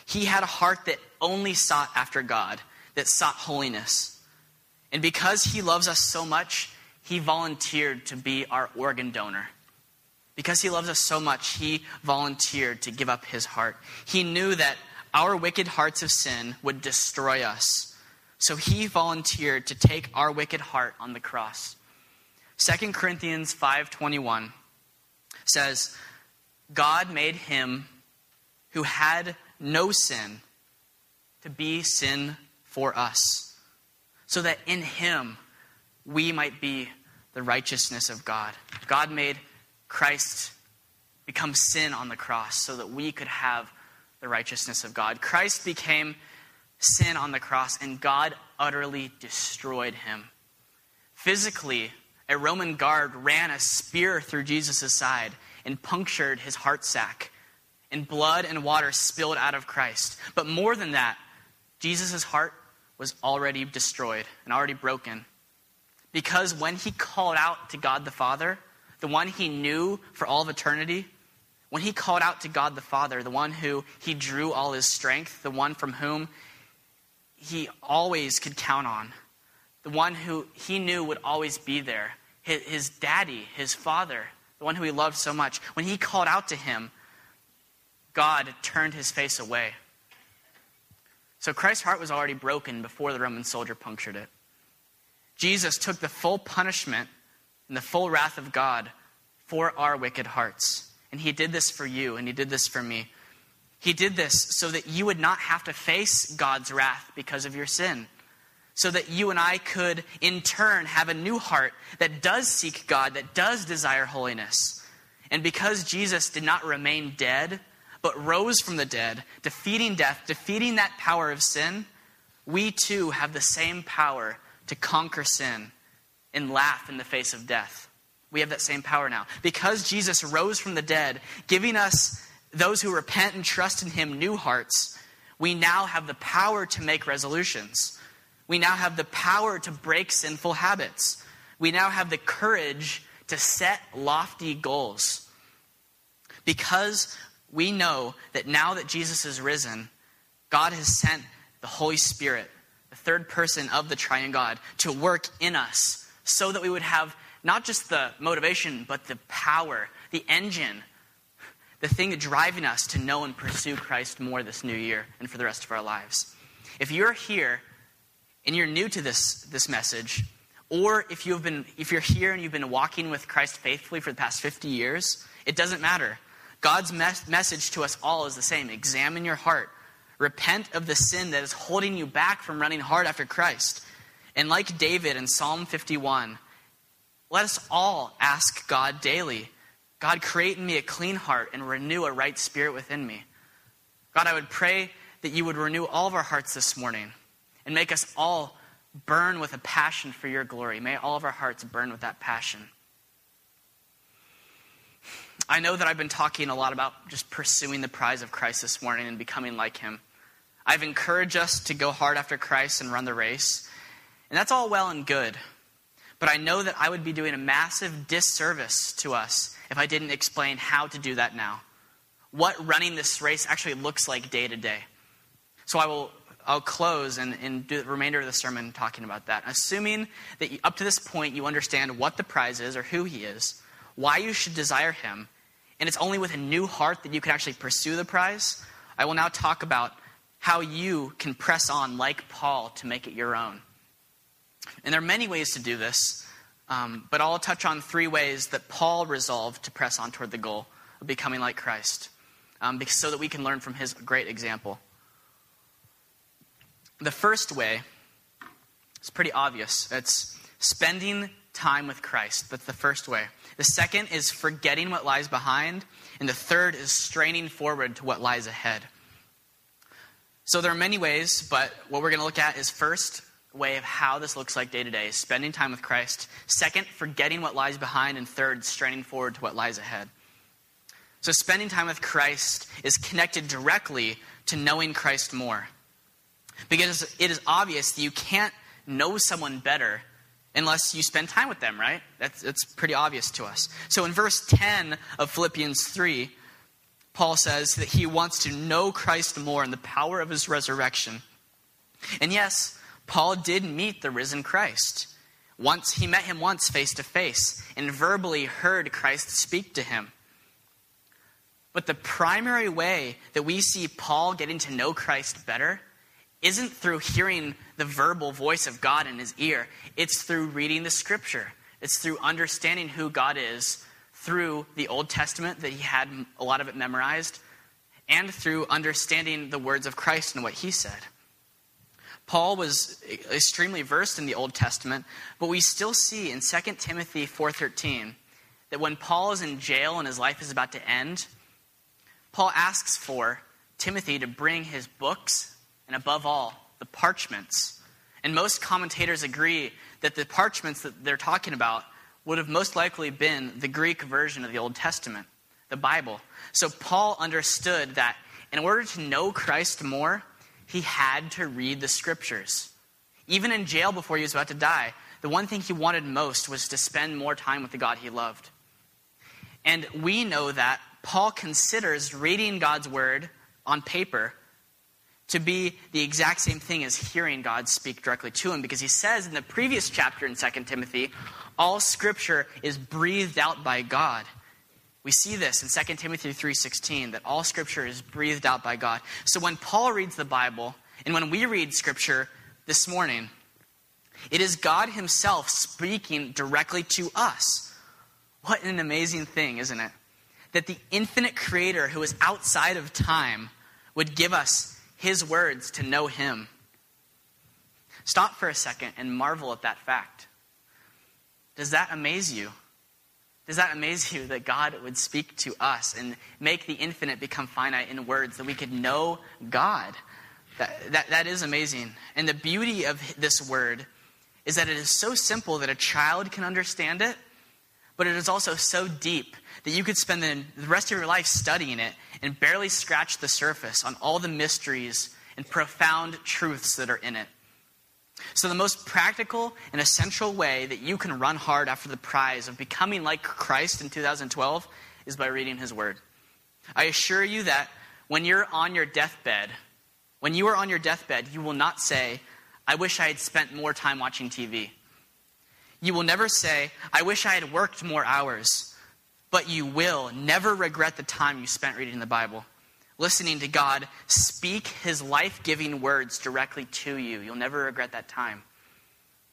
He had a heart that only sought after God, that sought holiness. And because he loves us so much, he volunteered to be our organ donor. Because he loves us so much, he volunteered to give up his heart. He knew that our wicked hearts of sin would destroy us. So he volunteered to take our wicked heart on the cross. 2 Corinthians 5:21 says, God made him who had no sin to be sin for us, so that in him we might be the righteousness of God. God made Christ become sin on the cross so that we could have the righteousness of God. Christ became sin on the cross, and God utterly destroyed him. Physically, a Roman guard ran a spear through Jesus' side and punctured his heart sac, and blood and water spilled out of Christ. But more than that, Jesus' heart was already destroyed and already broken. Because when he called out to God the Father, the one he knew for all of eternity, when he called out to God the Father, the one who he drew all his strength, the one from whom he always could count on, the one who he knew would always be there, his, his daddy, his father, the one who he loved so much, when he called out to him, God turned his face away. So Christ's heart was already broken before the Roman soldier punctured it. Jesus took the full punishment and the full wrath of God for our wicked hearts. And he did this for you, and he did this for me. He did this so that you would not have to face God's wrath because of your sin. So that you and I could, in turn, have a new heart that does seek God, that does desire holiness. And because Jesus did not remain dead, but rose from the dead, defeating death, defeating that power of sin, we too have the same power to conquer sin and laugh in the face of death. We have that same power now. Because Jesus rose from the dead, giving us, those who repent and trust in him, new hearts, we now have the power to make resolutions. We now have the power to break sinful habits. We now have the courage to set lofty goals. Because we know that now that Jesus is risen, God has sent the Holy Spirit, the third person of the triune God, to work in us so that we would have not just the motivation, but the power, the engine, the thing driving us to know and pursue Christ more this new year and for the rest of our lives. If you're here and you're new to this, this message, or if, you've been, if you're here and you've been walking with Christ faithfully for the past 50 years, it doesn't matter. God's mes- message to us all is the same examine your heart, repent of the sin that is holding you back from running hard after Christ. And like David in Psalm 51, let us all ask God daily God, create in me a clean heart and renew a right spirit within me. God, I would pray that you would renew all of our hearts this morning and make us all burn with a passion for your glory. May all of our hearts burn with that passion. I know that I've been talking a lot about just pursuing the prize of Christ this morning and becoming like him. I've encouraged us to go hard after Christ and run the race. And that's all well and good. But I know that I would be doing a massive disservice to us if I didn't explain how to do that now. What running this race actually looks like day to day. So I will I'll close and, and do the remainder of the sermon talking about that. Assuming that you, up to this point you understand what the prize is or who he is, why you should desire him, and it's only with a new heart that you can actually pursue the prize, I will now talk about how you can press on like Paul to make it your own. And there are many ways to do this, um, but I'll touch on three ways that Paul resolved to press on toward the goal of becoming like Christ, um, because, so that we can learn from his great example. The first way is pretty obvious it's spending time with Christ. That's the first way. The second is forgetting what lies behind. And the third is straining forward to what lies ahead. So there are many ways, but what we're going to look at is first, way of how this looks like day to day, spending time with Christ. Second, forgetting what lies behind. And third, straining forward to what lies ahead. So spending time with Christ is connected directly to knowing Christ more. Because it is obvious that you can't know someone better unless you spend time with them, right? That's, that's pretty obvious to us. So in verse 10 of Philippians 3, Paul says that he wants to know Christ more and the power of his resurrection. And yes, Paul did meet the risen Christ. Once he met him once face to face and verbally heard Christ speak to him. But the primary way that we see Paul getting to know Christ better isn't through hearing the verbal voice of God in his ear, it's through reading the scripture. It's through understanding who God is through the Old Testament that he had a lot of it memorized, and through understanding the words of Christ and what he said. Paul was extremely versed in the Old Testament, but we still see in 2 Timothy 4:13 that when Paul is in jail and his life is about to end, Paul asks for Timothy to bring his books and above all, the parchments. And most commentators agree that the parchments that they're talking about would have most likely been the Greek version of the Old Testament, the Bible. So Paul understood that in order to know Christ more, he had to read the scriptures. Even in jail before he was about to die, the one thing he wanted most was to spend more time with the God he loved. And we know that Paul considers reading God's word on paper to be the exact same thing as hearing God speak directly to him because he says in the previous chapter in 2 Timothy, all scripture is breathed out by God. We see this in 2 Timothy 3:16 that all scripture is breathed out by God. So when Paul reads the Bible and when we read scripture this morning, it is God himself speaking directly to us. What an amazing thing, isn't it? That the infinite creator who is outside of time would give us his words to know him. Stop for a second and marvel at that fact. Does that amaze you? Does that amaze you that God would speak to us and make the infinite become finite in words that we could know God? That, that, that is amazing. And the beauty of this word is that it is so simple that a child can understand it, but it is also so deep that you could spend the rest of your life studying it and barely scratch the surface on all the mysteries and profound truths that are in it. So, the most practical and essential way that you can run hard after the prize of becoming like Christ in 2012 is by reading His Word. I assure you that when you're on your deathbed, when you are on your deathbed, you will not say, I wish I had spent more time watching TV. You will never say, I wish I had worked more hours but you will never regret the time you spent reading the Bible, listening to God speak his life giving words directly to you. You'll never regret that time.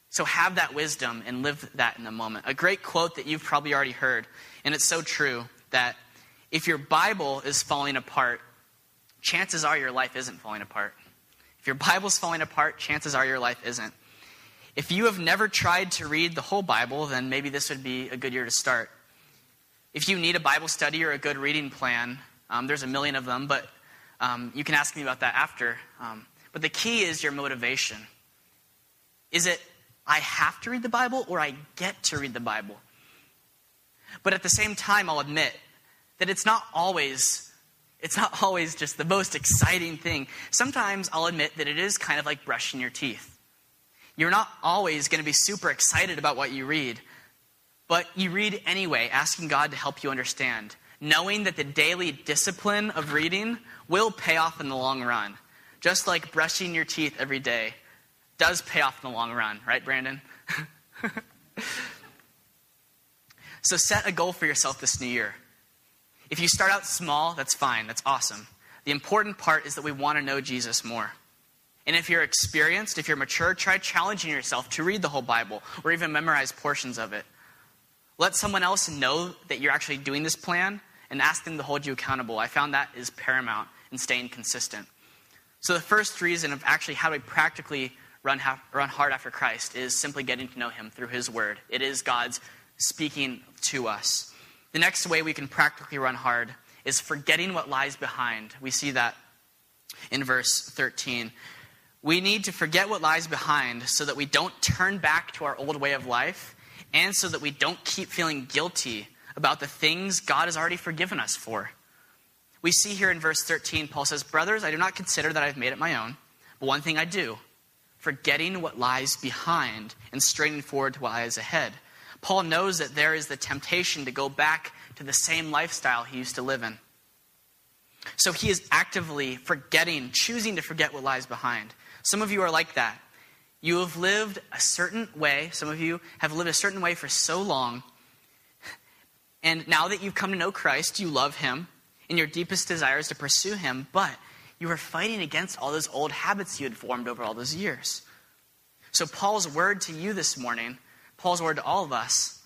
So have that wisdom and live that in the moment. A great quote that you've probably already heard, and it's so true that if your Bible is falling apart, chances are your life isn't falling apart. If your Bible's falling apart, chances are your life isn't. If you have never tried to read the whole Bible, then maybe this would be a good year to start. If you need a Bible study or a good reading plan, um, there's a million of them, but um, you can ask me about that after. Um, but the key is your motivation. Is it, I have to read the Bible or I get to read the Bible? But at the same time, I'll admit that it's not always it's not always just the most exciting thing. Sometimes I'll admit that it is kind of like brushing your teeth. You're not always going to be super excited about what you read, but you read anyway, asking God to help you understand, knowing that the daily discipline of reading will pay off in the long run. Just like brushing your teeth every day does pay off in the long run, right, Brandon? so set a goal for yourself this new year. If you start out small, that's fine, that's awesome. The important part is that we want to know Jesus more. And if you're experienced, if you're mature, try challenging yourself to read the whole Bible or even memorize portions of it. Let someone else know that you're actually doing this plan and ask them to hold you accountable. I found that is paramount in staying consistent. So, the first reason of actually how do we practically run, run hard after Christ is simply getting to know Him through His Word. It is God's speaking to us. The next way we can practically run hard is forgetting what lies behind. We see that in verse 13. We need to forget what lies behind so that we don't turn back to our old way of life and so that we don't keep feeling guilty about the things God has already forgiven us for. We see here in verse 13, Paul says, Brothers, I do not consider that I've made it my own, but one thing I do, forgetting what lies behind and straining forward to what lies ahead. Paul knows that there is the temptation to go back to the same lifestyle he used to live in. So he is actively forgetting, choosing to forget what lies behind. Some of you are like that. You have lived a certain way, some of you have lived a certain way for so long, and now that you've come to know Christ, you love him, and your deepest desire is to pursue him, but you are fighting against all those old habits you had formed over all those years. So, Paul's word to you this morning, Paul's word to all of us,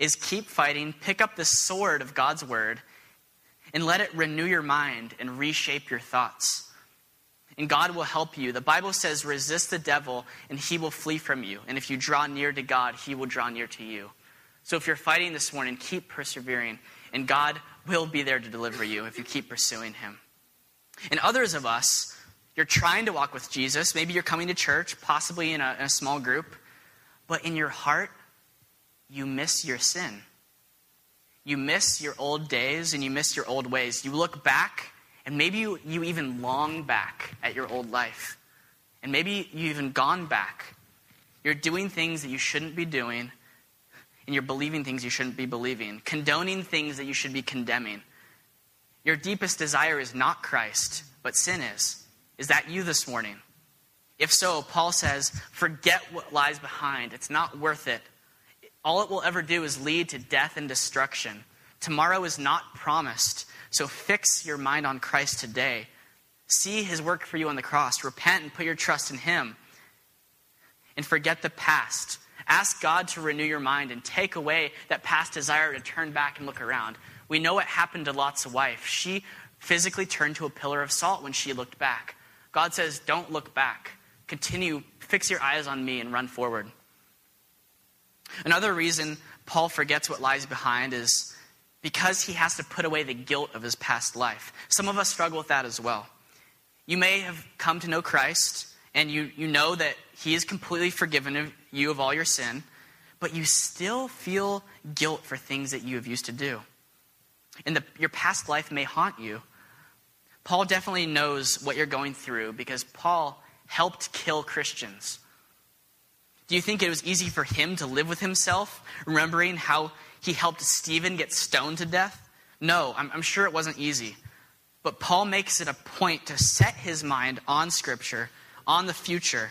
is keep fighting, pick up the sword of God's word, and let it renew your mind and reshape your thoughts. And God will help you. The Bible says, resist the devil, and he will flee from you. And if you draw near to God, he will draw near to you. So if you're fighting this morning, keep persevering, and God will be there to deliver you if you keep pursuing him. And others of us, you're trying to walk with Jesus. Maybe you're coming to church, possibly in a, in a small group, but in your heart, you miss your sin. You miss your old days and you miss your old ways. You look back, and maybe you, you even long back at your old life. And maybe you've even gone back. You're doing things that you shouldn't be doing, and you're believing things you shouldn't be believing, condoning things that you should be condemning. Your deepest desire is not Christ, but sin is. Is that you this morning? If so, Paul says, forget what lies behind. It's not worth it. All it will ever do is lead to death and destruction. Tomorrow is not promised, so fix your mind on Christ today. See his work for you on the cross. Repent and put your trust in him. And forget the past. Ask God to renew your mind and take away that past desire to turn back and look around. We know what happened to Lot's wife. She physically turned to a pillar of salt when she looked back. God says, Don't look back. Continue, fix your eyes on me and run forward. Another reason Paul forgets what lies behind is because he has to put away the guilt of his past life. Some of us struggle with that as well. You may have come to know Christ and you, you know that he is completely forgiven of you of all your sin, but you still feel guilt for things that you have used to do and the, your past life may haunt you. Paul definitely knows what you're going through because Paul helped kill Christians. Do you think it was easy for him to live with himself, remembering how he helped Stephen get stoned to death? No, I'm, I'm sure it wasn't easy. But Paul makes it a point to set his mind on Scripture, on the future,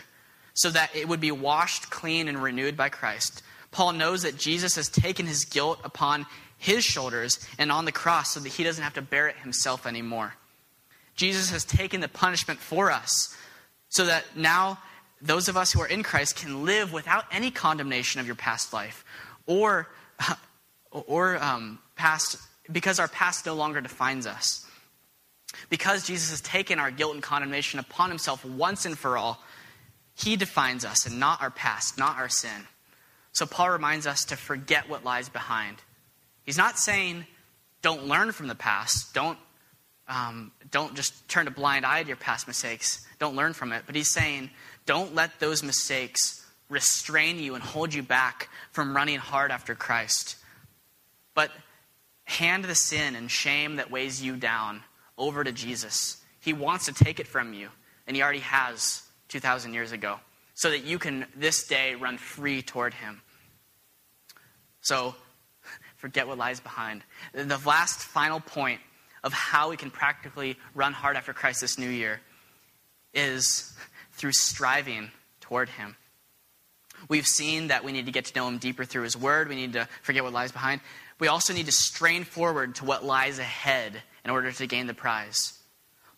so that it would be washed clean and renewed by Christ. Paul knows that Jesus has taken his guilt upon his shoulders and on the cross so that he doesn't have to bear it himself anymore. Jesus has taken the punishment for us so that now those of us who are in Christ can live without any condemnation of your past life or, or um, past, because our past no longer defines us. Because Jesus has taken our guilt and condemnation upon himself once and for all, he defines us and not our past, not our sin. So Paul reminds us to forget what lies behind He's not saying don't learn from the past, don't, um, don't just turn a blind eye to your past mistakes, don't learn from it. But he's saying don't let those mistakes restrain you and hold you back from running hard after Christ. But hand the sin and shame that weighs you down over to Jesus. He wants to take it from you, and He already has 2,000 years ago, so that you can this day run free toward Him. So forget what lies behind. The last final point of how we can practically run hard after Christ this new year is through striving toward Him. We've seen that we need to get to know Him deeper through His Word. We need to forget what lies behind. We also need to strain forward to what lies ahead in order to gain the prize.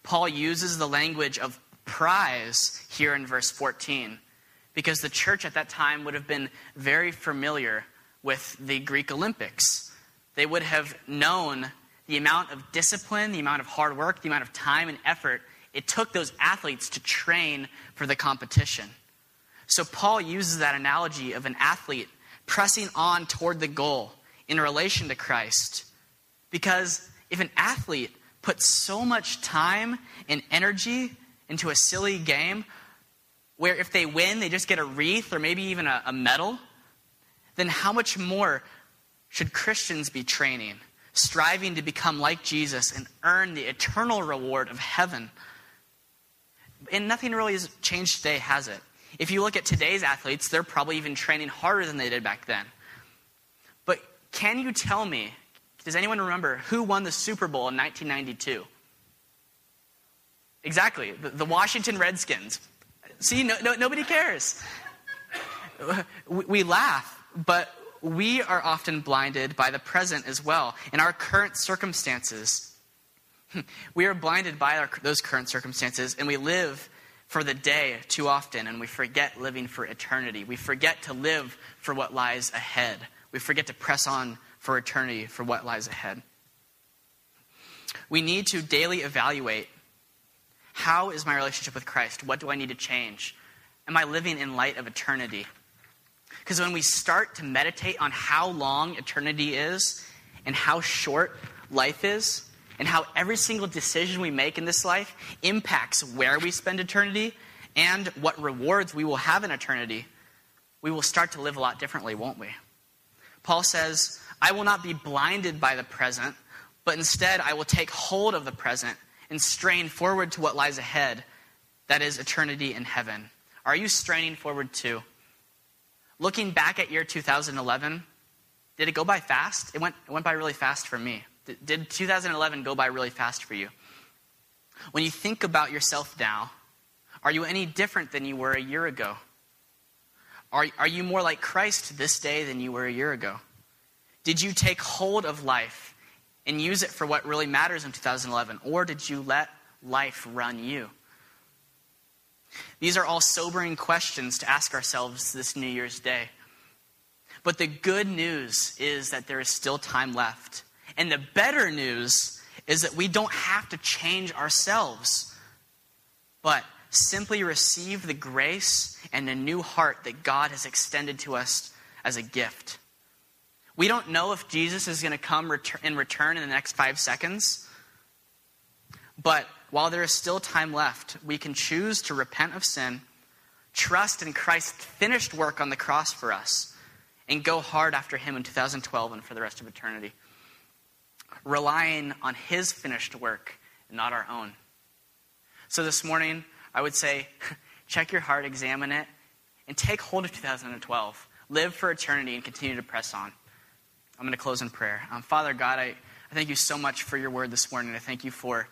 Paul uses the language of prize here in verse 14 because the church at that time would have been very familiar with the Greek Olympics. They would have known the amount of discipline, the amount of hard work, the amount of time and effort it took those athletes to train for the competition. So Paul uses that analogy of an athlete pressing on toward the goal in relation to Christ. Because if an athlete puts so much time and energy into a silly game where if they win, they just get a wreath or maybe even a, a medal, then how much more should Christians be training, striving to become like Jesus and earn the eternal reward of heaven? And nothing really has changed today, has it? If you look at today's athletes, they're probably even training harder than they did back then. Can you tell me, does anyone remember who won the Super Bowl in 1992? Exactly, the, the Washington Redskins. See, no, no, nobody cares. We, we laugh, but we are often blinded by the present as well, in our current circumstances. We are blinded by our, those current circumstances, and we live for the day too often, and we forget living for eternity. We forget to live for what lies ahead. We forget to press on for eternity, for what lies ahead. We need to daily evaluate how is my relationship with Christ? What do I need to change? Am I living in light of eternity? Because when we start to meditate on how long eternity is and how short life is, and how every single decision we make in this life impacts where we spend eternity and what rewards we will have in eternity, we will start to live a lot differently, won't we? Paul says, I will not be blinded by the present, but instead I will take hold of the present and strain forward to what lies ahead, that is eternity in heaven. Are you straining forward too? Looking back at year 2011, did it go by fast? It went, it went by really fast for me. Did 2011 go by really fast for you? When you think about yourself now, are you any different than you were a year ago? Are, are you more like Christ this day than you were a year ago? Did you take hold of life and use it for what really matters in 2011? Or did you let life run you? These are all sobering questions to ask ourselves this New Year's Day. But the good news is that there is still time left. And the better news is that we don't have to change ourselves, but simply receive the grace and a new heart that God has extended to us as a gift. We don't know if Jesus is going to come in return in the next five seconds, but while there is still time left, we can choose to repent of sin, trust in Christ's finished work on the cross for us, and go hard after Him in 2012 and for the rest of eternity relying on His finished work and not our own. So this morning, I would say check your heart, examine it, and take hold of 2012. Live for eternity and continue to press on. I'm going to close in prayer. Um, Father God, I, I thank you so much for your word this morning. I thank you for,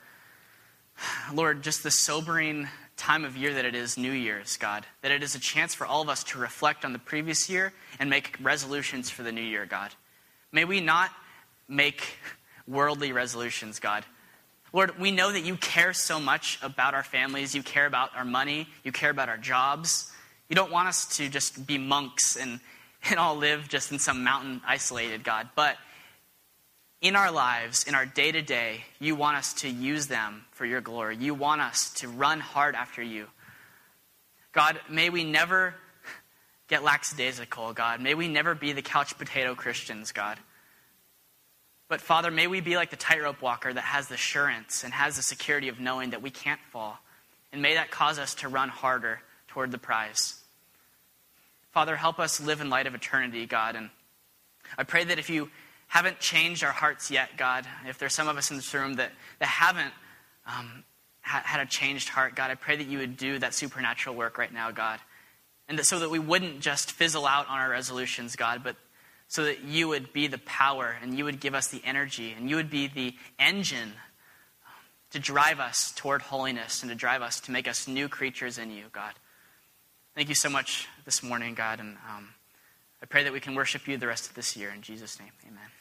Lord, just the sobering time of year that it is New Year's, God. That it is a chance for all of us to reflect on the previous year and make resolutions for the new year, God. May we not make worldly resolutions, God. Lord, we know that you care so much about our families. You care about our money. You care about our jobs. You don't want us to just be monks and, and all live just in some mountain isolated, God. But in our lives, in our day to day, you want us to use them for your glory. You want us to run hard after you. God, may we never get lackadaisical, God. May we never be the couch potato Christians, God. But Father, may we be like the tightrope walker that has the assurance and has the security of knowing that we can't fall. And may that cause us to run harder toward the prize. Father, help us live in light of eternity, God. And I pray that if you haven't changed our hearts yet, God, if there's some of us in this room that, that haven't um, ha- had a changed heart, God, I pray that you would do that supernatural work right now, God. And that, so that we wouldn't just fizzle out on our resolutions, God, but so that you would be the power and you would give us the energy and you would be the engine to drive us toward holiness and to drive us to make us new creatures in you, God. Thank you so much this morning, God, and um, I pray that we can worship you the rest of this year. In Jesus' name, amen.